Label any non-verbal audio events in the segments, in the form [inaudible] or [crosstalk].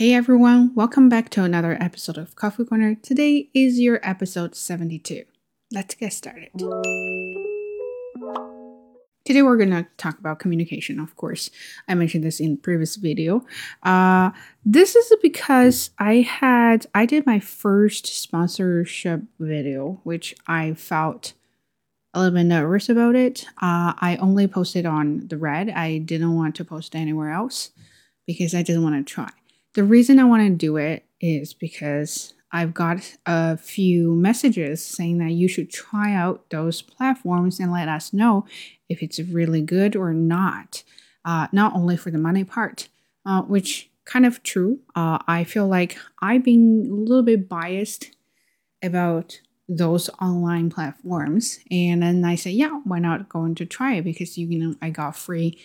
Hey everyone, welcome back to another episode of Coffee Corner. Today is your episode 72. Let's get started. Today we're to talk about communication, of course. I mentioned this in previous video. Uh, this is because I had I did my first sponsorship video, which I felt a little bit nervous about it. Uh, I only posted on the red. I didn't want to post anywhere else because I didn't want to try. The reason I want to do it is because I've got a few messages saying that you should try out those platforms and let us know if it's really good or not. Uh, not only for the money part, uh, which kind of true. Uh, I feel like I've been a little bit biased about those online platforms, and then I say, yeah, why not going to try it because you know I got free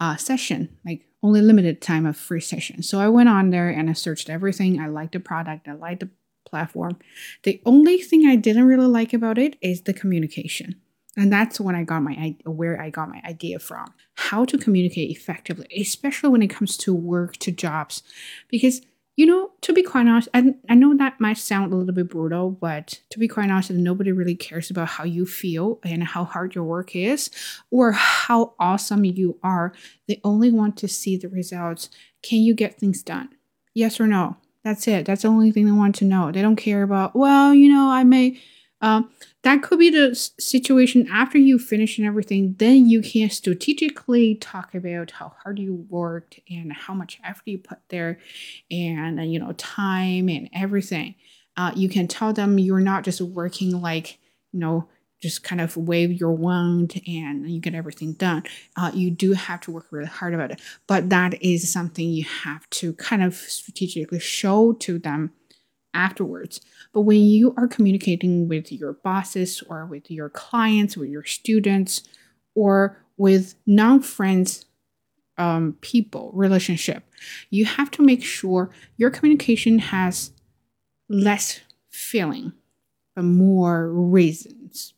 uh, session like only limited time of free session. So I went on there and I searched everything. I liked the product, I liked the platform. The only thing I didn't really like about it is the communication. And that's when I got my where I got my idea from. How to communicate effectively, especially when it comes to work to jobs. Because you know, to be quite honest, I, I know that might sound a little bit brutal, but to be quite honest, nobody really cares about how you feel and how hard your work is or how awesome you are. They only want to see the results. Can you get things done? Yes or no? That's it. That's the only thing they want to know. They don't care about, well, you know, I may um, that could be the situation after you finish and everything. Then you can strategically talk about how hard you worked and how much effort you put there, and uh, you know time and everything. Uh, you can tell them you're not just working like you know just kind of wave your wand and you get everything done. Uh, you do have to work really hard about it, but that is something you have to kind of strategically show to them afterwards. But when you are communicating with your bosses or with your clients, with your students, or with non friends um, people relationship, you have to make sure your communication has less feeling but more reasons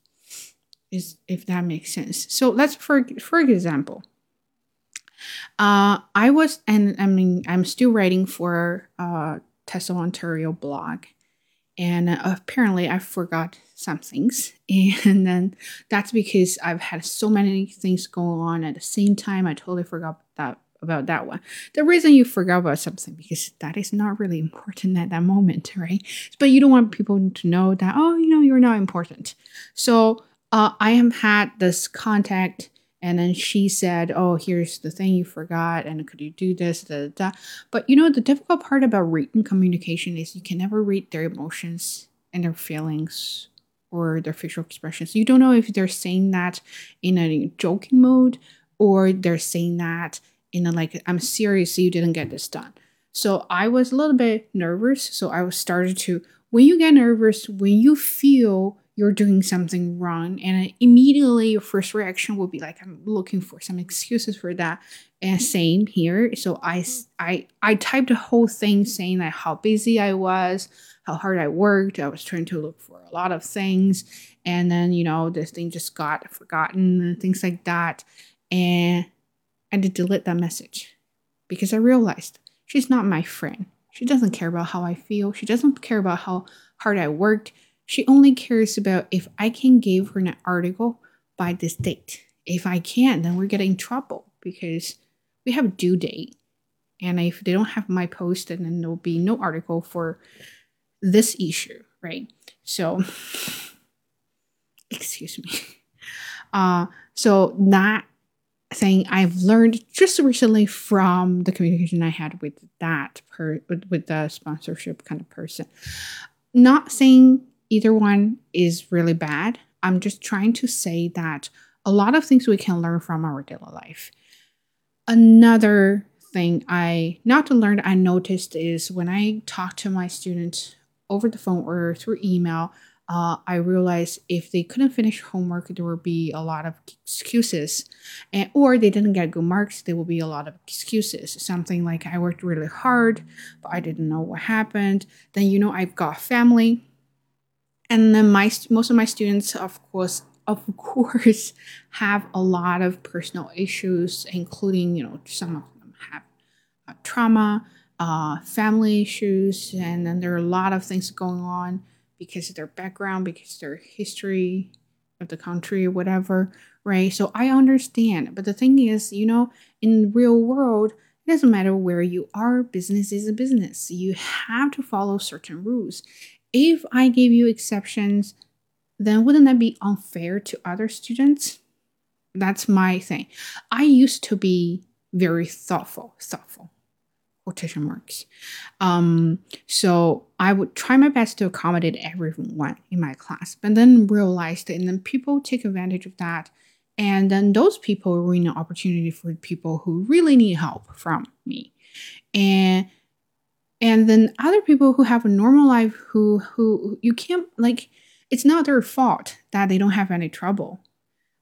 is if that makes sense so let's for for example uh, I was, and I mean, I'm still writing for uh, TESL Ontario blog. And uh, apparently, I forgot some things. [laughs] And then that's because I've had so many things going on at the same time. I totally forgot that about that one. The reason you forgot about something because that is not really important at that moment, right? But you don't want people to know that oh, you know, you're not important. So uh, I have had this contact and then she said, Oh, here's the thing you forgot. And could you do this? Da, da, da. But you know, the difficult part about written communication is you can never read their emotions and their feelings or their facial expressions. You don't know if they're saying that in a joking mode or they're saying that in a like, I'm serious, you didn't get this done. So I was a little bit nervous. So I was started to, when you get nervous, when you feel you're doing something wrong. And immediately your first reaction will be like i'm looking for some excuses for that. And same here. So i i i typed a whole thing saying that how busy i was how hard i worked. I was trying to look for a lot of things. And then you know this thing just got forgotten and things like that. And i did delete that message because i realized she's not my friend. She doesn't care about how i feel. She doesn't care about how hard i worked she only cares about if I can give her an article by this date. If I can't, then we're getting in trouble because we have a due date. And if they don't have my post, then there'll be no article for this issue, right? So, [laughs] excuse me. Uh, so that thing I've learned just recently from the communication I had with that per with, with the sponsorship kind of person. Not saying either one is really bad. I'm just trying to say that a lot of things we can learn from our daily life. Another thing I not to learn I noticed is when I talk to my students over the phone or through email, uh, I realized if they couldn't finish homework, there would be a lot of excuses, and or they didn't get good marks, there will be a lot of excuses. Something like I worked really hard, but I didn't know what happened. Then you know I've got family, and then my most of my students of course of [laughs] course have a lot of personal issues including you know some of them have uh, trauma uh, family issues, and then there are a lot of things going on because of their background, because their history of the country, or whatever, right? So I understand. But the thing is, you know, in the real world, it doesn't matter where you are, business is a business. You have to follow certain rules. If I gave you exceptions, then wouldn't that be unfair to other students? That's my thing. I used to be very thoughtful, thoughtful, quotation marks. Um, so I would try my best to accommodate everyone in my class, but then realized, and then people take advantage of that. And then those people ruin an opportunity for people who really need help from me. And and then other people who have a normal life who who you can't like it's not their fault that they don't have any trouble.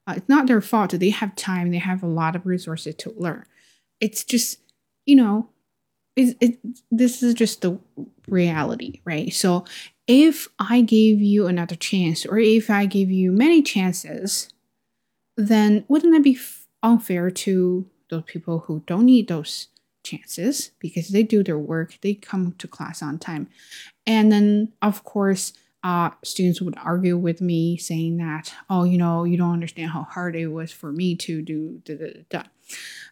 Uh, it's not their fault that they have time they have a lot of resources to learn. It's just you know it, it this is just the reality right? So if i gave you another chance or if i gave you many chances then wouldn't that be unfair to those people who don't need those chances because they do their work they come to class on time and then of course uh, students would argue with me saying that, oh, you know, you don't understand how hard it was for me to do da da da.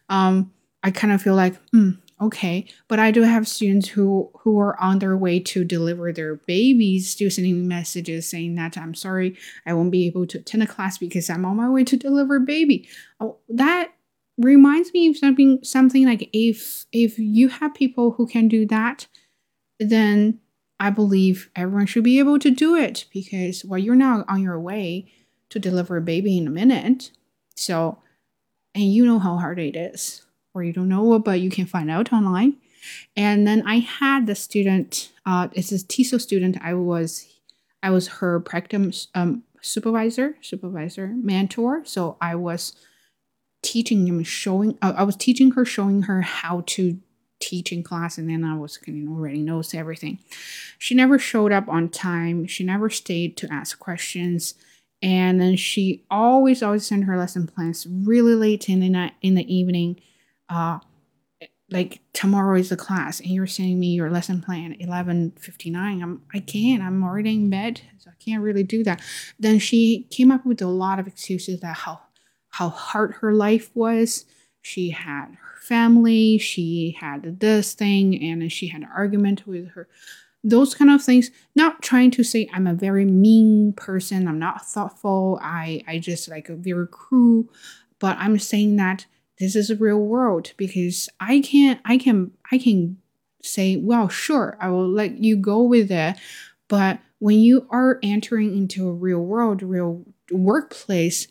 Um, I kind of feel like, hmm, okay, but I do have students who who are on their way to deliver their babies, still sending me messages saying that I'm sorry, I won't be able to attend a class because I'm on my way to deliver baby. Oh, that reminds me of something something like if if you have people who can do that, then I believe everyone should be able to do it because well, you're now on your way to deliver a baby in a minute. So, and you know how hard it is, or you don't know, but you can find out online. And then I had the student, uh, it's a TESOL student. I was, I was her practice um, supervisor, supervisor, mentor. So I was teaching him, showing, uh, I was teaching her, showing her how to teaching class and then I was you know already knows everything. She never showed up on time. She never stayed to ask questions. And then she always, always sent her lesson plans really late in the night in the evening. Uh like tomorrow is the class and you're sending me your lesson plan 11.59 i'm i can't i'm already in bed so i can't really do that then she came up with a lot of excuses that how how hard her life was she had her family, she had this thing, and she had an argument with her. Those kind of things. Not trying to say I'm a very mean person, I'm not thoughtful, I, I just like a very cruel, but I'm saying that this is a real world because I can't I can I can say, well, sure, I will let you go with it. But when you are entering into a real world, real workplace,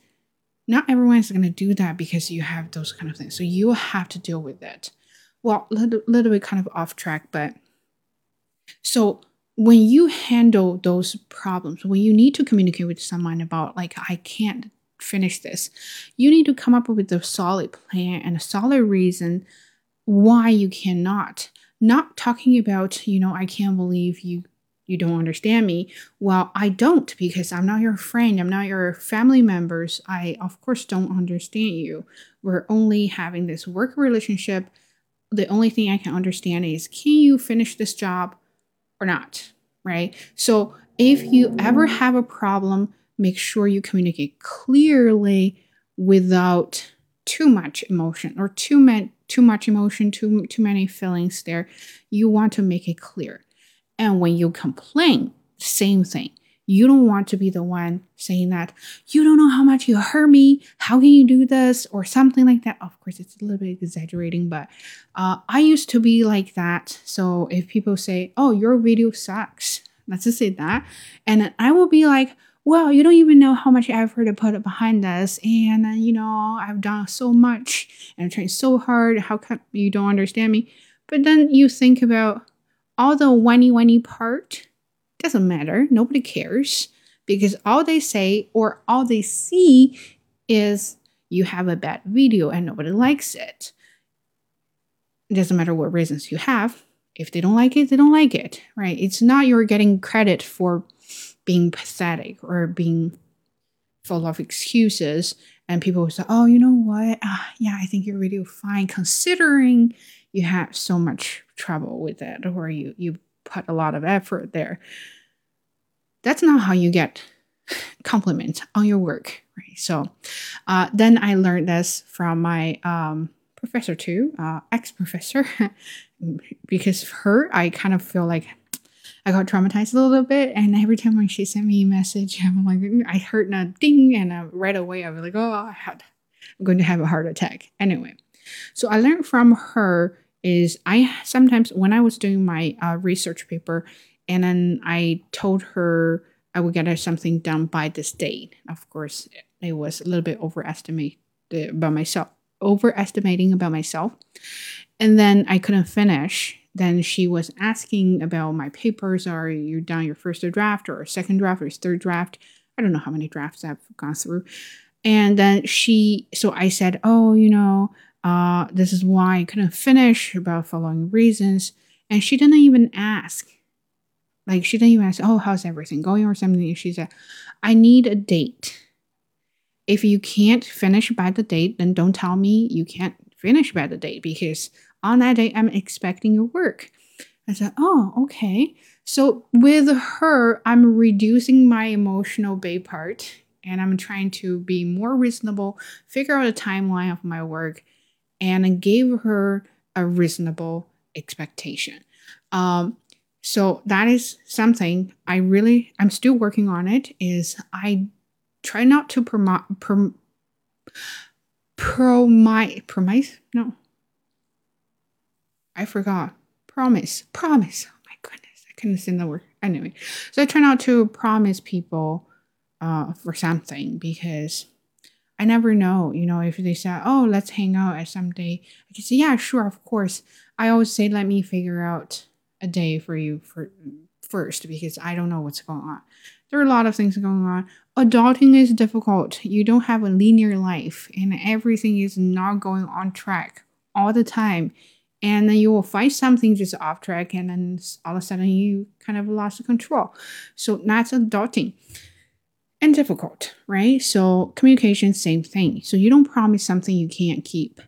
not everyone is going to do that because you have those kind of things. So you have to deal with it. Well, a little, little bit kind of off track, but so when you handle those problems, when you need to communicate with someone about, like, I can't finish this, you need to come up with a solid plan and a solid reason why you cannot. Not talking about, you know, I can't believe you you don't understand me. Well, I don't because I'm not your friend. I'm not your family members. I, of course, don't understand you. We're only having this work relationship. The only thing I can understand is can you finish this job or not? Right? So, if you ever have a problem, make sure you communicate clearly without too much emotion or too, ma- too much emotion, too, too many feelings there. You want to make it clear and when you complain, same thing. You don't want to be the one saying that you don't know how much you hurt me. How can you do this? Or something like that. Of course, it's a little bit exaggerating, but uh, I used to be like that. So if people say, oh, your video sucks, let's just say that. And I will be like, well, you don't even know how much effort I put behind this. And, uh, you know, I've done so much and I'm trying so hard. How come you don't understand me? But then you think about, all the whiny whiny part doesn't matter. Nobody cares because all they say or all they see is you have a bad video and nobody likes it. It doesn't matter what reasons you have. If they don't like it, they don't like it, right? It's not you're getting credit for being pathetic or being full of excuses. And people will say, oh, you know what? Uh, yeah, I think your video fine considering you have so much trouble with it or you you put a lot of effort there that's not how you get [laughs] compliments on your work right so uh, then i learned this from my um, professor too uh, ex-professor [laughs] because her i kind of feel like I got traumatized a little bit, and every time when she sent me a message, I'm like, I heard a ding, and uh, right away I was like, oh, I had, I'm going to have a heart attack. Anyway, so I learned from her is I sometimes when I was doing my uh, research paper, and then I told her I would get something done by this date. Of course, it was a little bit overestimated about myself, overestimating about myself, and then I couldn't finish then she was asking about my papers. Are you done your first draft or second draft or third draft? I don't know how many drafts I've gone through. And then she, so I said, oh, you know, uh, this is why I couldn't finish about following reasons. And she didn't even ask. Like, she didn't even ask, oh, how's everything going or something. She said, I need a date. If you can't finish by the date, then don't tell me you can't finish by the date because on that day, I'm expecting your work. I said, oh, okay. So with her, I'm reducing my emotional bay part and I'm trying to be more reasonable, figure out a timeline of my work, and gave her a reasonable expectation. Um, so that is something I really, I'm still working on it. Is I try not to promote, prom, promise, promise, no, I forgot. Promise. Promise. Oh my goodness. I couldn't say the word. Anyway, so I try not to promise people uh, for something because I never know, you know, if they say, oh, let's hang out at some day. I can say, yeah, sure, of course. I always say, let me figure out a day for you for first because I don't know what's going on. There are a lot of things going on. Adulting is difficult. You don't have a linear life and everything is not going on track all the time and then you will find something just off track and then all of a sudden you kind of lost control so that's adulting and difficult right so communication same thing so you don't promise something you can't keep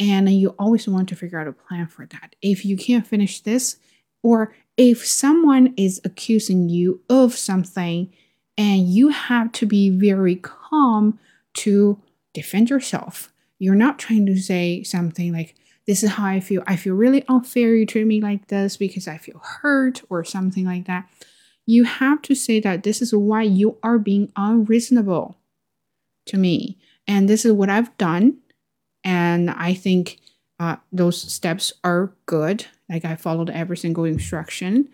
and you always want to figure out a plan for that if you can't finish this or if someone is accusing you of something and you have to be very calm to defend yourself you're not trying to say something like this is how I feel. I feel really unfair you treat me like this because I feel hurt or something like that. You have to say that this is why you are being unreasonable to me. And this is what I've done. And I think uh, those steps are good. Like I followed every single instruction.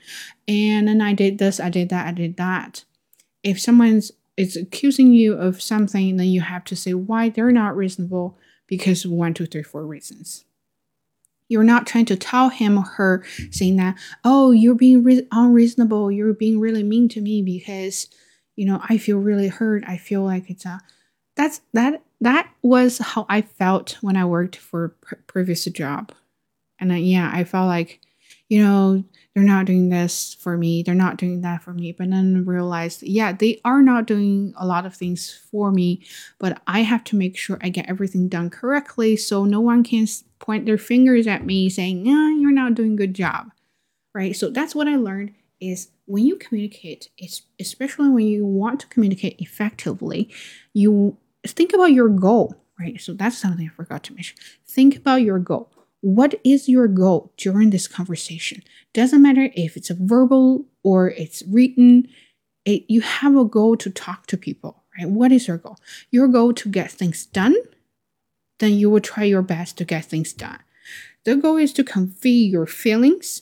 And then I did this, I did that, I did that. If someone's is accusing you of something, then you have to say why they're not reasonable because one, two, three, four reasons. You're not trying to tell him or her saying that, oh, you're being re- unreasonable. You're being really mean to me because, you know, I feel really hurt. I feel like it's a, that's, that, that was how I felt when I worked for previous job. And yeah, I felt like, you know, they're not doing this for me, they're not doing that for me. But then realized, yeah, they are not doing a lot of things for me, but I have to make sure I get everything done correctly so no one can point their fingers at me saying, yeah, you're not doing a good job. Right? So that's what I learned is when you communicate, it's especially when you want to communicate effectively, you think about your goal, right? So that's something I forgot to mention. Think about your goal. What is your goal during this conversation? Doesn't matter if it's a verbal or it's written, it, you have a goal to talk to people, right? What is your goal? Your goal to get things done, then you will try your best to get things done. The goal is to convey your feelings.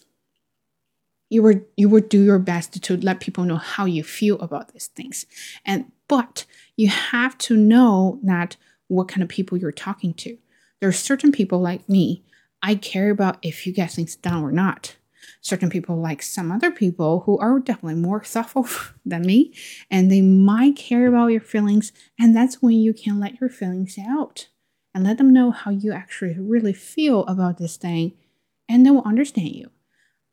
You will you will do your best to let people know how you feel about these things. And but you have to know that what kind of people you're talking to. There are certain people like me I care about if you get things done or not. Certain people, like some other people who are definitely more thoughtful [laughs] than me, and they might care about your feelings, and that's when you can let your feelings out and let them know how you actually really feel about this thing, and they will understand you.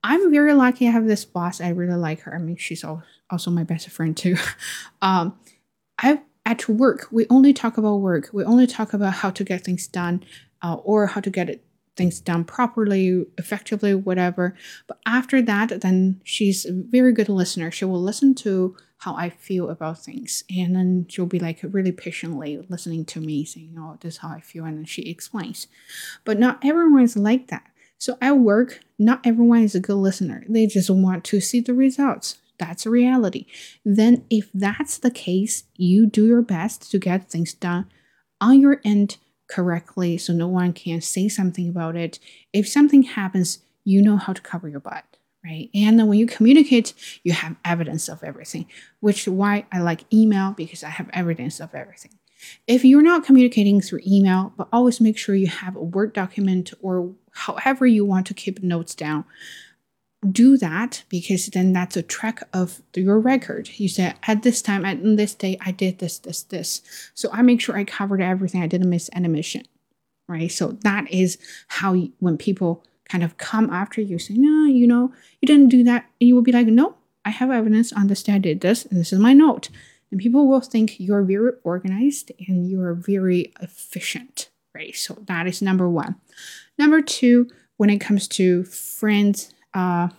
I'm very lucky I have this boss. I really like her. I mean, she's also my best friend too. [laughs] um, I at work we only talk about work. We only talk about how to get things done uh, or how to get it things done properly, effectively, whatever. But after that, then she's a very good listener. She will listen to how I feel about things. And then she'll be like really patiently listening to me saying, Oh, this is how I feel. And then she explains. But not everyone is like that. So at work, not everyone is a good listener. They just want to see the results. That's a reality. Then, if that's the case, you do your best to get things done on your end correctly so no one can say something about it. If something happens, you know how to cover your butt, right? And when you communicate, you have evidence of everything, which is why I like email because I have evidence of everything. If you're not communicating through email, but always make sure you have a Word document or however you want to keep notes down do that because then that's a track of your record. You said at this time, at this day, I did this, this, this. So I make sure I covered everything. I didn't miss an mission, right? So that is how you, when people kind of come after you, say, no, you know, you didn't do that, and you will be like, no, I have evidence on this day I did this, and this is my note. And people will think you're very organized and you're very efficient, right? So that is number one. Number two, when it comes to friends uh,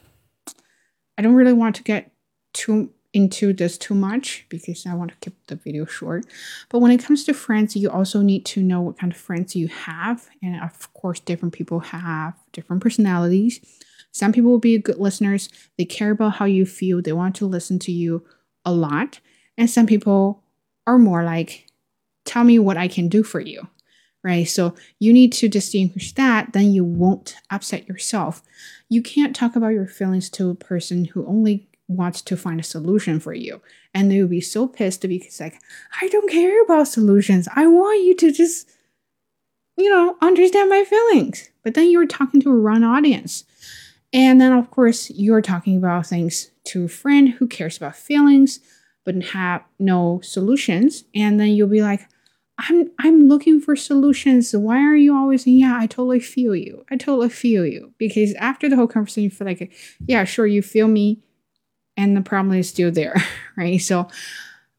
I don't really want to get too into this too much because I want to keep the video short. But when it comes to friends, you also need to know what kind of friends you have. And of course, different people have different personalities. Some people will be good listeners, they care about how you feel, they want to listen to you a lot. And some people are more like, tell me what I can do for you right? So you need to distinguish that, then you won't upset yourself. You can't talk about your feelings to a person who only wants to find a solution for you. And they will be so pissed because like, I don't care about solutions. I want you to just, you know, understand my feelings. But then you're talking to a wrong audience. And then of course you're talking about things to a friend who cares about feelings but have no solutions. And then you'll be like, I'm I'm looking for solutions. Why are you always saying, yeah, I totally feel you. I totally feel you. Because after the whole conversation, you feel like, yeah, sure, you feel me, and the problem is still there, [laughs] right? So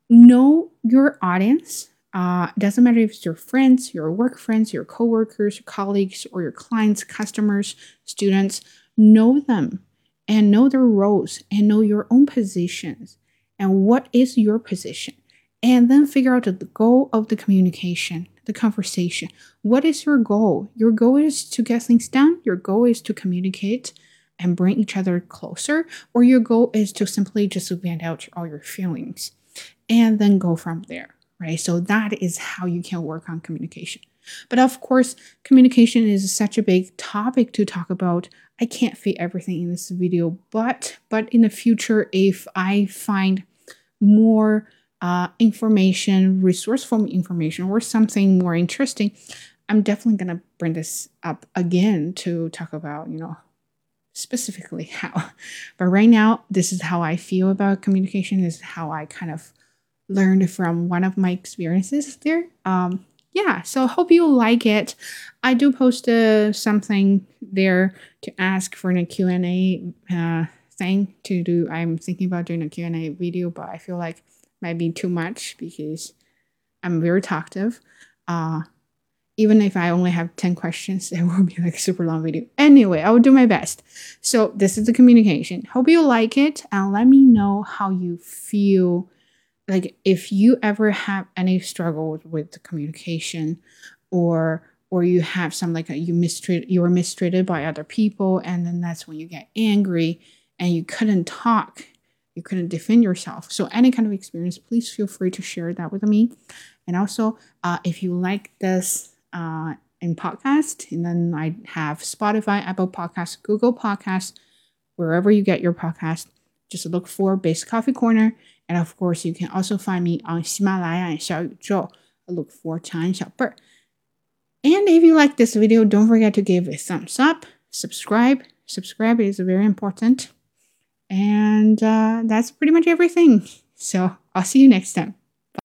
know your audience. Uh, doesn't matter if it's your friends, your work friends, your coworkers, your colleagues, or your clients, customers, students. Know them and know their roles and know your own positions and what is your position and then figure out the goal of the communication, the conversation. What is your goal? Your goal is to get things done, your goal is to communicate and bring each other closer, or your goal is to simply just vent out all your feelings and then go from there, right? So that is how you can work on communication. But of course, communication is such a big topic to talk about. I can't fit everything in this video, but but in the future if I find more uh, information, resourceful information, or something more interesting, I'm definitely going to bring this up again to talk about, you know, specifically [laughs] how. But right now, this is how I feel about communication, this is how I kind of learned from one of my experiences there. Um, yeah, so hope you like it. I do post uh, something there to ask for a Q&A uh, thing to do. I'm thinking about doing a Q&A video, but I feel like might be too much because I'm very talkative. Uh, even if I only have 10 questions, [laughs] it will be like a super long video. Anyway, I will do my best. So this is the communication. Hope you like it and let me know how you feel. Like if you ever have any struggles with communication or or you have some like a, you mistreated you were mistreated by other people and then that's when you get angry and you couldn't talk you couldn't defend yourself. So any kind of experience, please feel free to share that with me. And also, uh, if you like this uh, in podcast, and then I have Spotify, Apple Podcasts, Google Podcasts, wherever you get your podcast, just look for Base Coffee Corner. And of course, you can also find me on Himalaya and Xiaoyuzhou. Look for Chan Xiaobird. And if you like this video, don't forget to give a thumbs up, subscribe. Subscribe is very important. And uh, that's pretty much everything. So I'll see you next time.